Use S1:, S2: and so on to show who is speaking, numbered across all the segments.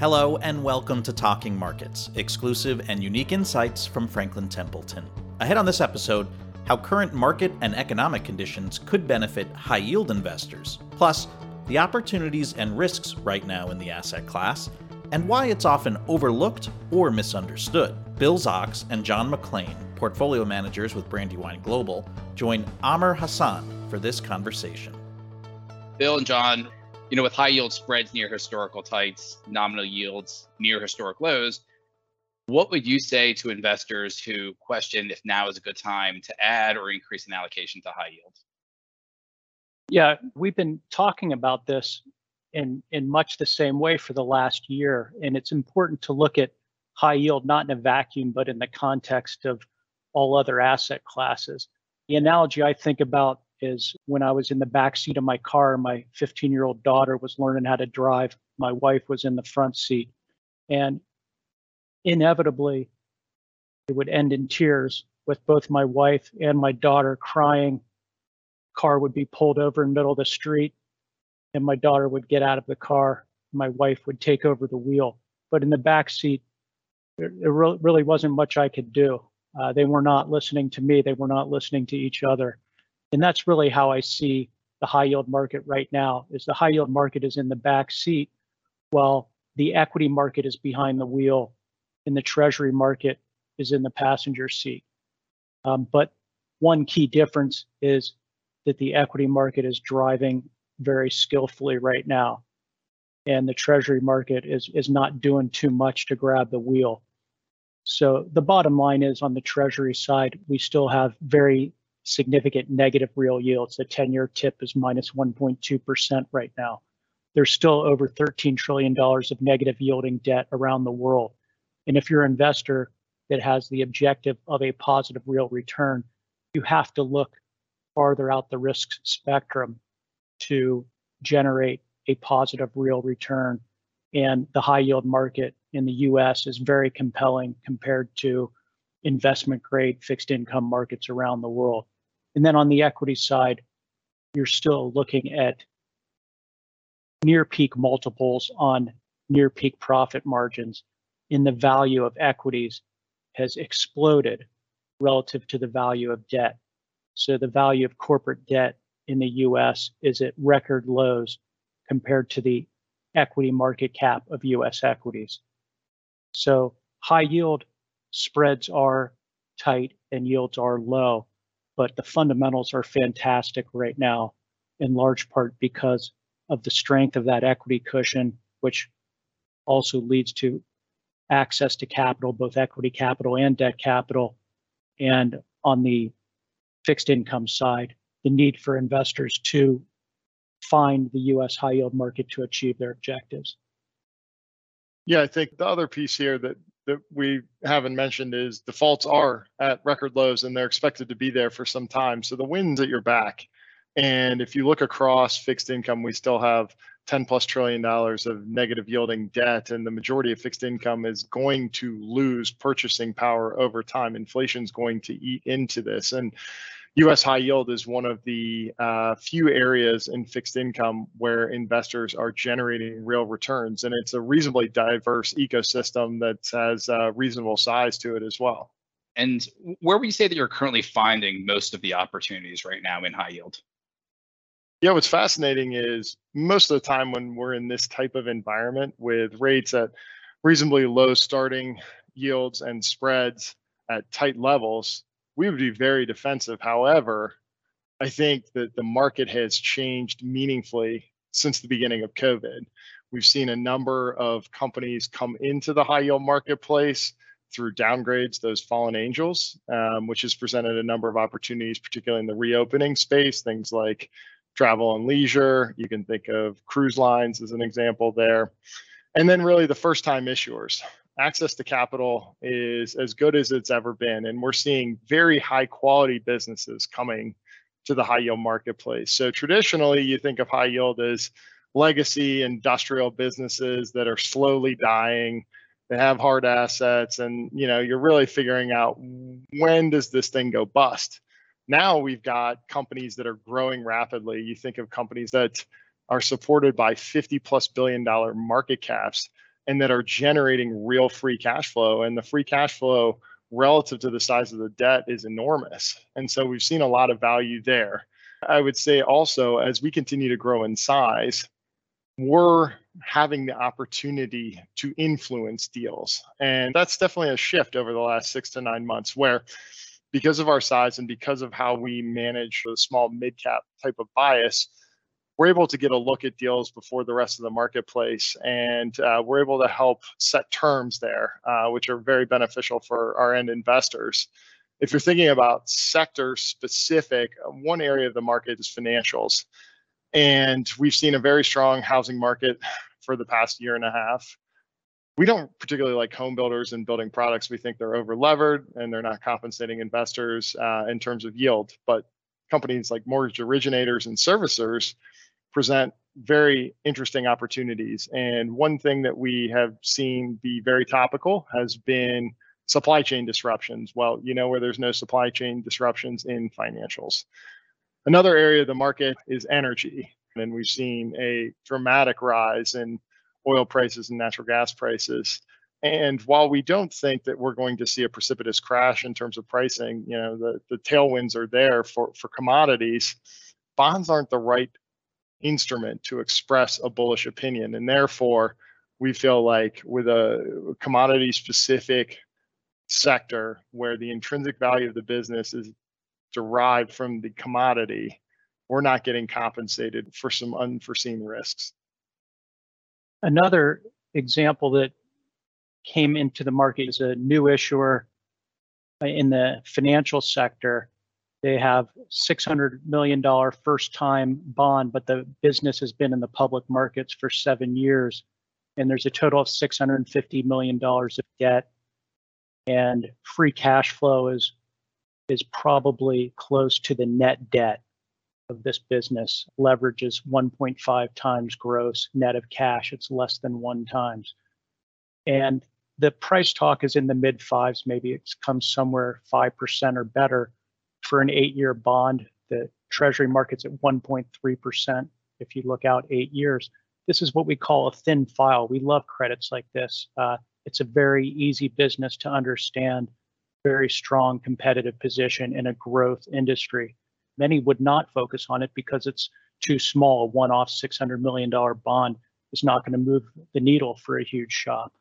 S1: Hello, and welcome to Talking Markets, exclusive and unique insights from Franklin Templeton. Ahead on this episode, how current market and economic conditions could benefit high yield investors, plus, the opportunities and risks right now in the asset class, and why it's often overlooked or misunderstood. Bill Zox and John McClain, portfolio managers with Brandywine Global, join Amr Hassan for this conversation.
S2: Bill and John, you know, with high yield spreads near historical tights, nominal yields near historic lows, what would you say to investors who question if now is a good time to add or increase an allocation to high yield?
S3: Yeah, we've been talking about this in in much the same way for the last year, and it's important to look at high yield not in a vacuum, but in the context of all other asset classes. The analogy I think about is when I was in the back seat of my car, my 15 year old daughter was learning how to drive. My wife was in the front seat. And inevitably, it would end in tears with both my wife and my daughter crying. Car would be pulled over in the middle of the street, and my daughter would get out of the car. My wife would take over the wheel. But in the back seat, there, really wasn't much I could do. Uh, they were not listening to me. They were not listening to each other. And that's really how I see the high yield market right now is the high yield market is in the back seat while the equity market is behind the wheel and the treasury market is in the passenger seat. Um, but one key difference is that the equity market is driving very skillfully right now. And the treasury market is, is not doing too much to grab the wheel. So the bottom line is on the treasury side, we still have very significant negative real yields. The 10 year tip is minus 1.2% right now. There's still over $13 trillion of negative yielding debt around the world. And if you're an investor that has the objective of a positive real return, you have to look farther out the risk spectrum to generate a positive real return. And the high yield market in the US is very compelling compared to investment grade fixed income markets around the world. And then on the equity side, you're still looking at near peak multiples on near peak profit margins in the value of equities has exploded relative to the value of debt. So the value of corporate debt in the US is at record lows compared to the equity market cap of US equities. So high yield spreads are tight and yields are low, but the fundamentals are fantastic right now, in large part because of the strength of that equity cushion, which also leads to access to capital, both equity capital and debt capital. And on the fixed income side, the need for investors to find the US high yield market to achieve their objectives.
S4: Yeah, I think the other piece here that that we haven't mentioned is defaults are at record lows and they're expected to be there for some time. So the wind's at your back. And if you look across fixed income, we still have 10 plus trillion dollars of negative yielding debt, and the majority of fixed income is going to lose purchasing power over time. Inflation is going to eat into this. And US high yield is one of the uh, few areas in fixed income where investors are generating real returns. And it's a reasonably diverse ecosystem that has a reasonable size to it as well.
S2: And where would you say that you're currently finding most of the opportunities right now in high yield?
S4: Yeah, what's fascinating is most of the time when we're in this type of environment with rates at reasonably low starting yields and spreads at tight levels, we would be very defensive. However, I think that the market has changed meaningfully since the beginning of COVID. We've seen a number of companies come into the high yield marketplace through downgrades, those fallen angels, um, which has presented a number of opportunities, particularly in the reopening space, things like travel and leisure. You can think of cruise lines as an example there. And then really the first time issuers access to capital is as good as it's ever been. And we're seeing very high quality businesses coming to the high yield marketplace. So traditionally, you think of high yield as legacy industrial businesses that are slowly dying. They have hard assets, and you know you're really figuring out when does this thing go bust. Now we've got companies that are growing rapidly. You think of companies that are supported by 50 plus billion dollar market caps and that are generating real free cash flow. And the free cash flow relative to the size of the debt is enormous. And so we've seen a lot of value there. I would say also, as we continue to grow in size, we're having the opportunity to influence deals. And that's definitely a shift over the last six to nine months where because of our size and because of how we manage the small mid cap type of bias, we're able to get a look at deals before the rest of the marketplace, and uh, we're able to help set terms there, uh, which are very beneficial for our end investors. If you're thinking about sector specific, uh, one area of the market is financials. And we've seen a very strong housing market for the past year and a half we don't particularly like home builders and building products. We think they're over levered and they're not compensating investors uh, in terms of yield. But companies like mortgage originators and servicers present very interesting opportunities. And one thing that we have seen be very topical has been supply chain disruptions. Well, you know where there's no supply chain disruptions in financials. Another area of the market is energy. And we've seen a dramatic rise in oil prices and natural gas prices. And while we don't think that we're going to see a precipitous crash in terms of pricing, you know, the, the tailwinds are there for, for commodities, bonds aren't the right instrument to express a bullish opinion. And therefore, we feel like with a commodity specific sector where the intrinsic value of the business is derived from the commodity, we're not getting compensated for some unforeseen risks.
S3: Another example that came into the market is a new issuer in the financial sector. They have $600 million first time bond, but the business has been in the public markets for seven years. And there's a total of $650 million of debt. And free cash flow is, is probably close to the net debt of this business leverage is 1.5 times gross net of cash. It's less than one times. And the price talk is in the mid fives. Maybe it comes somewhere 5% or better for an eight year bond. The treasury market's at 1.3% if you look out eight years. This is what we call a thin file. We love credits like this. Uh, it's a very easy business to understand, very strong competitive position in a growth industry. Many would not focus on it because it's too small. A one-off $600 million bond is not going to move the needle for a huge shop.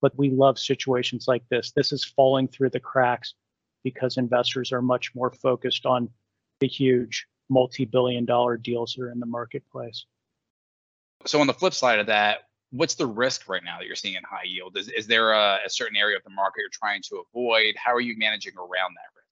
S3: But we love situations like this. This is falling through the cracks because investors are much more focused on the huge multi-billion dollar deals that are in the marketplace.
S2: So on the flip side of that, what's the risk right now that you're seeing in high yield? Is, is there a, a certain area of the market you're trying to avoid? How are you managing around that risk?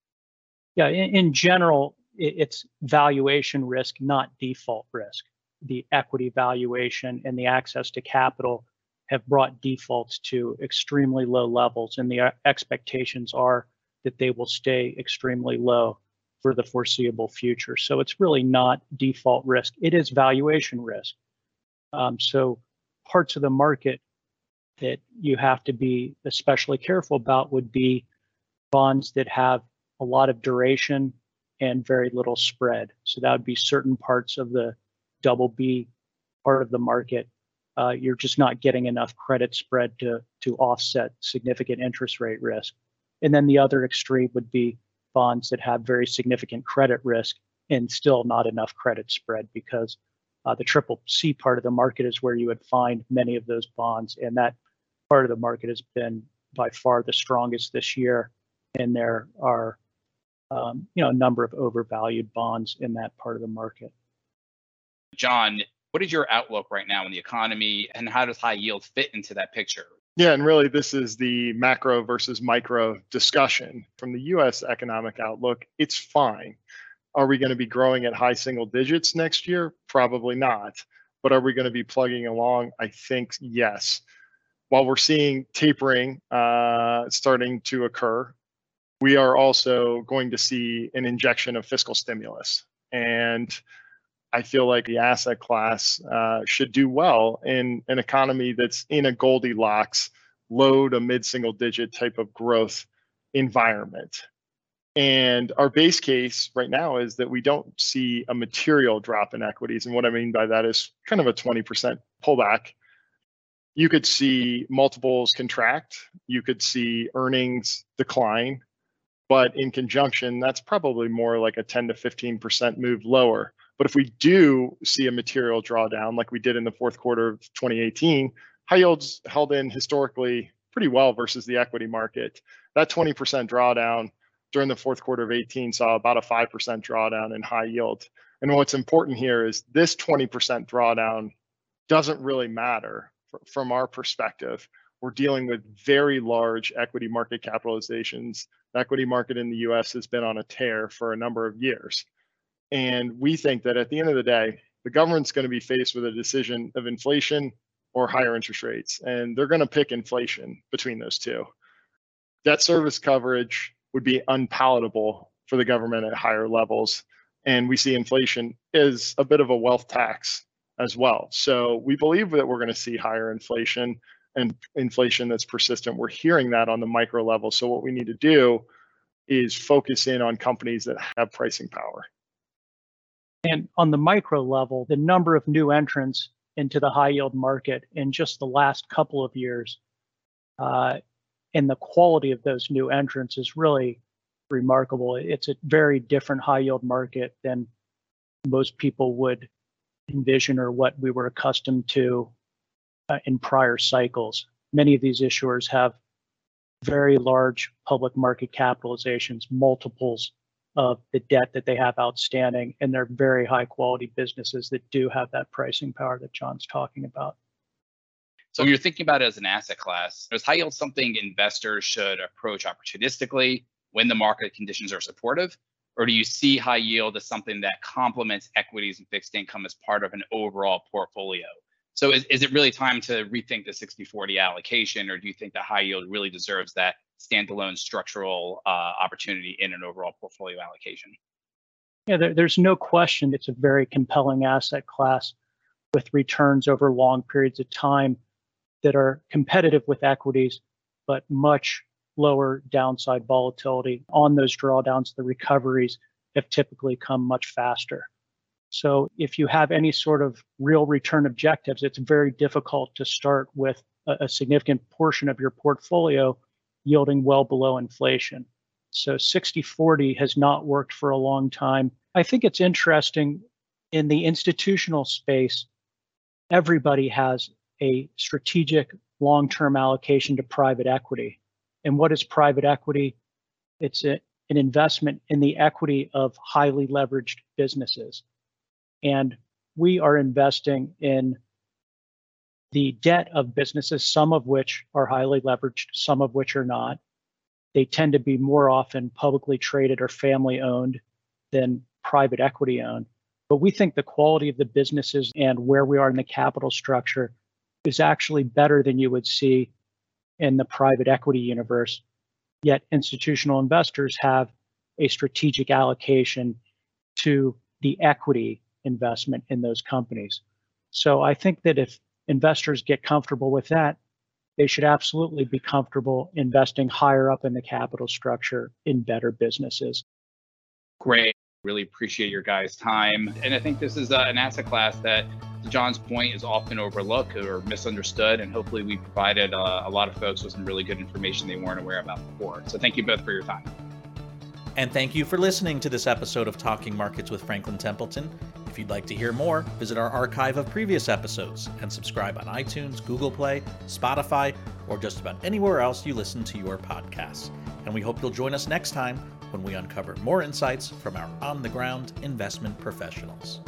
S3: Yeah, in, in general, it's valuation risk, not default risk. The equity valuation and the access to capital have brought defaults to extremely low levels, and the uh, expectations are that they will stay extremely low for the foreseeable future. So it's really not default risk, it is valuation risk. Um, so parts of the market that you have to be especially careful about would be bonds that have a lot of duration and very little spread. So that would be certain parts of the double B part of the market. Uh, you're just not getting enough credit spread to to offset significant interest rate risk. And then the other extreme would be bonds that have very significant credit risk and still not enough credit spread because uh, the triple C part of the market is where you would find many of those bonds, and that part of the market has been by far the strongest this year. And there are um, you know, a number of overvalued bonds in that part of the market.
S2: John, what is your outlook right now in the economy and how does high yield fit into that picture?
S4: Yeah, and really, this is the macro versus micro discussion. From the US economic outlook, it's fine. Are we going to be growing at high single digits next year? Probably not. But are we going to be plugging along? I think yes. While we're seeing tapering uh, starting to occur, we are also going to see an injection of fiscal stimulus. And I feel like the asset class uh, should do well in an economy that's in a Goldilocks, low to mid single digit type of growth environment. And our base case right now is that we don't see a material drop in equities. And what I mean by that is kind of a 20% pullback you could see multiples contract, you could see earnings decline, but in conjunction, that's probably more like a 10 to 15% move lower. But if we do see a material drawdown like we did in the fourth quarter of 2018, high yields held in historically pretty well versus the equity market. That 20% drawdown during the fourth quarter of 18 saw about a 5% drawdown in high yield. And what's important here is this 20% drawdown doesn't really matter from our perspective. We're dealing with very large equity market capitalizations. The equity market in the US has been on a tear for a number of years. And we think that at the end of the day, the government's going to be faced with a decision of inflation or higher interest rates. And they're going to pick inflation between those two. Debt service coverage would be unpalatable for the government at higher levels. And we see inflation is a bit of a wealth tax as well. So we believe that we're going to see higher inflation and inflation that's persistent. We're hearing that on the micro level. So what we need to do is focus in on companies that have pricing power.
S3: And on the micro level, the number of new entrants into the high yield market in just the last couple of years uh, and the quality of those new entrants is really remarkable. It's a very different high yield market than most people would envision or what we were accustomed to uh, in prior cycles. Many of these issuers have very large public market capitalizations, multiples of the debt that they have outstanding, and they're very high quality businesses that do have that pricing power that John's talking about.
S2: So when you're thinking about it as an asset class, is high yield something investors should approach opportunistically when the market conditions are supportive? Or do you see high yield as something that complements equities and fixed income as part of an overall portfolio? So is, is it really time to rethink the 60-40 allocation, or do you think that high yield really deserves that standalone structural uh, opportunity in an overall portfolio allocation?
S3: Yeah, there, there's no question it's a very compelling asset class with returns over long periods of time that are competitive with equities, but much lower downside volatility. On those drawdowns, the recoveries have typically come much faster. So if you have any sort of real return objectives, it's very difficult to start with a, a significant portion of your portfolio yielding well below inflation. So 60 40 has not worked for a long time. I think it's interesting in the institutional space, everybody has a strategic long term allocation to private equity. And what is private equity? It's a, an investment in the equity of highly leveraged businesses. And we are investing in the debt of businesses, some of which are highly leveraged, some of which are not. They tend to be more often publicly traded or family owned than private equity owned. But we think the quality of the businesses and where we are in the capital structure is actually better than you would see in the private equity universe. Yet institutional investors have a strategic allocation to the equity investment in those companies. So I think that if investors get comfortable with that, they should absolutely be comfortable investing higher up in the capital structure in better businesses.
S2: Great. Really appreciate your guys' time. And I think this is uh, an asset class that, to John's point, is often overlooked or misunderstood. And hopefully, we provided uh, a lot of folks with some really good information they weren't aware about before. So, thank you both for your time.
S1: And thank you for listening to this episode of Talking Markets with Franklin Templeton. If you'd like to hear more, visit our archive of previous episodes and subscribe on iTunes, Google Play, Spotify, or just about anywhere else you listen to your podcasts. And we hope you'll join us next time when we uncover more insights from our on the ground investment professionals.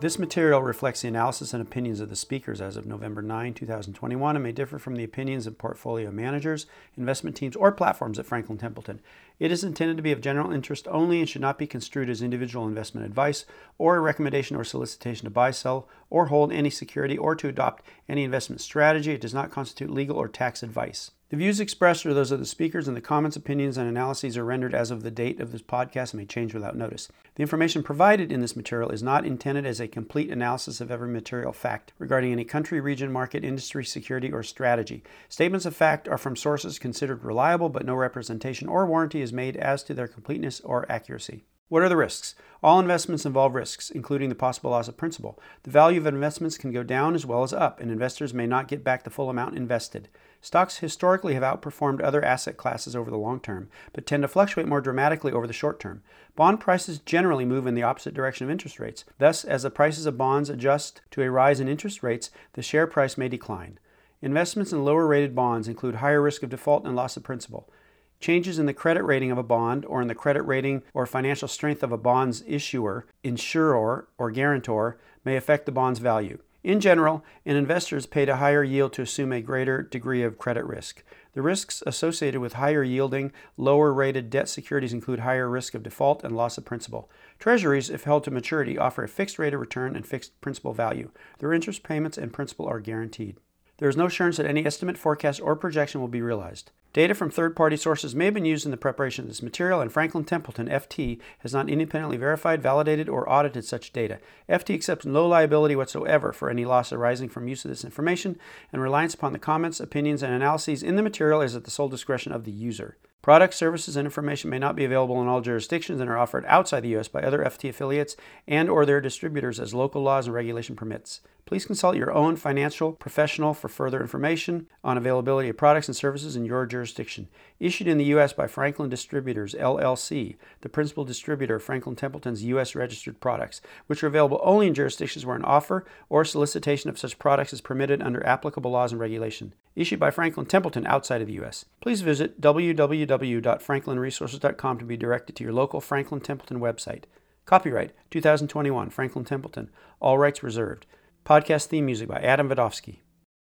S5: This material reflects the analysis and opinions of the speakers as of November 9, 2021, and may differ from the opinions of portfolio managers, investment teams, or platforms at Franklin Templeton. It is intended to be of general interest only and should not be construed as individual investment advice or a recommendation or solicitation to buy, sell, or hold any security or to adopt any investment strategy. It does not constitute legal or tax advice. The views expressed are those of the speakers, and the comments, opinions, and analyses are rendered as of the date of this podcast and may change without notice. The information provided in this material is not intended as a complete analysis of every material fact regarding any country, region, market, industry, security, or strategy. Statements of fact are from sources considered reliable, but no representation or warranty is made as to their completeness or accuracy. What are the risks? All investments involve risks, including the possible loss of principal. The value of investments can go down as well as up, and investors may not get back the full amount invested. Stocks historically have outperformed other asset classes over the long term, but tend to fluctuate more dramatically over the short term. Bond prices generally move in the opposite direction of interest rates. Thus, as the prices of bonds adjust to a rise in interest rates, the share price may decline. Investments in lower rated bonds include higher risk of default and loss of principal. Changes in the credit rating of a bond or in the credit rating or financial strength of a bond's issuer, insurer, or guarantor may affect the bond's value. In general, an investor is paid a higher yield to assume a greater degree of credit risk. The risks associated with higher yielding, lower rated debt securities include higher risk of default and loss of principal. Treasuries, if held to maturity, offer a fixed rate of return and fixed principal value. Their interest payments and principal are guaranteed. There is no assurance that any estimate, forecast, or projection will be realized. Data from third party sources may have been used in the preparation of this material, and Franklin Templeton, FT, has not independently verified, validated, or audited such data. FT accepts no liability whatsoever for any loss arising from use of this information, and reliance upon the comments, opinions, and analyses in the material is at the sole discretion of the user. Products, services, and information may not be available in all jurisdictions and are offered outside the U.S. by other FT affiliates and or their distributors as local laws and regulation permits. Please consult your own financial professional for further information on availability of products and services in your jurisdiction. Issued in the U.S. by Franklin Distributors, LLC, the principal distributor of Franklin Templeton's U.S. registered products, which are available only in jurisdictions where an offer or solicitation of such products is permitted under applicable laws and regulation. Issued by Franklin Templeton outside of the U.S. Please visit www.franklinresources.com to be directed to your local Franklin Templeton website. Copyright 2021 Franklin Templeton. All rights reserved. Podcast theme music by Adam Vodovsky.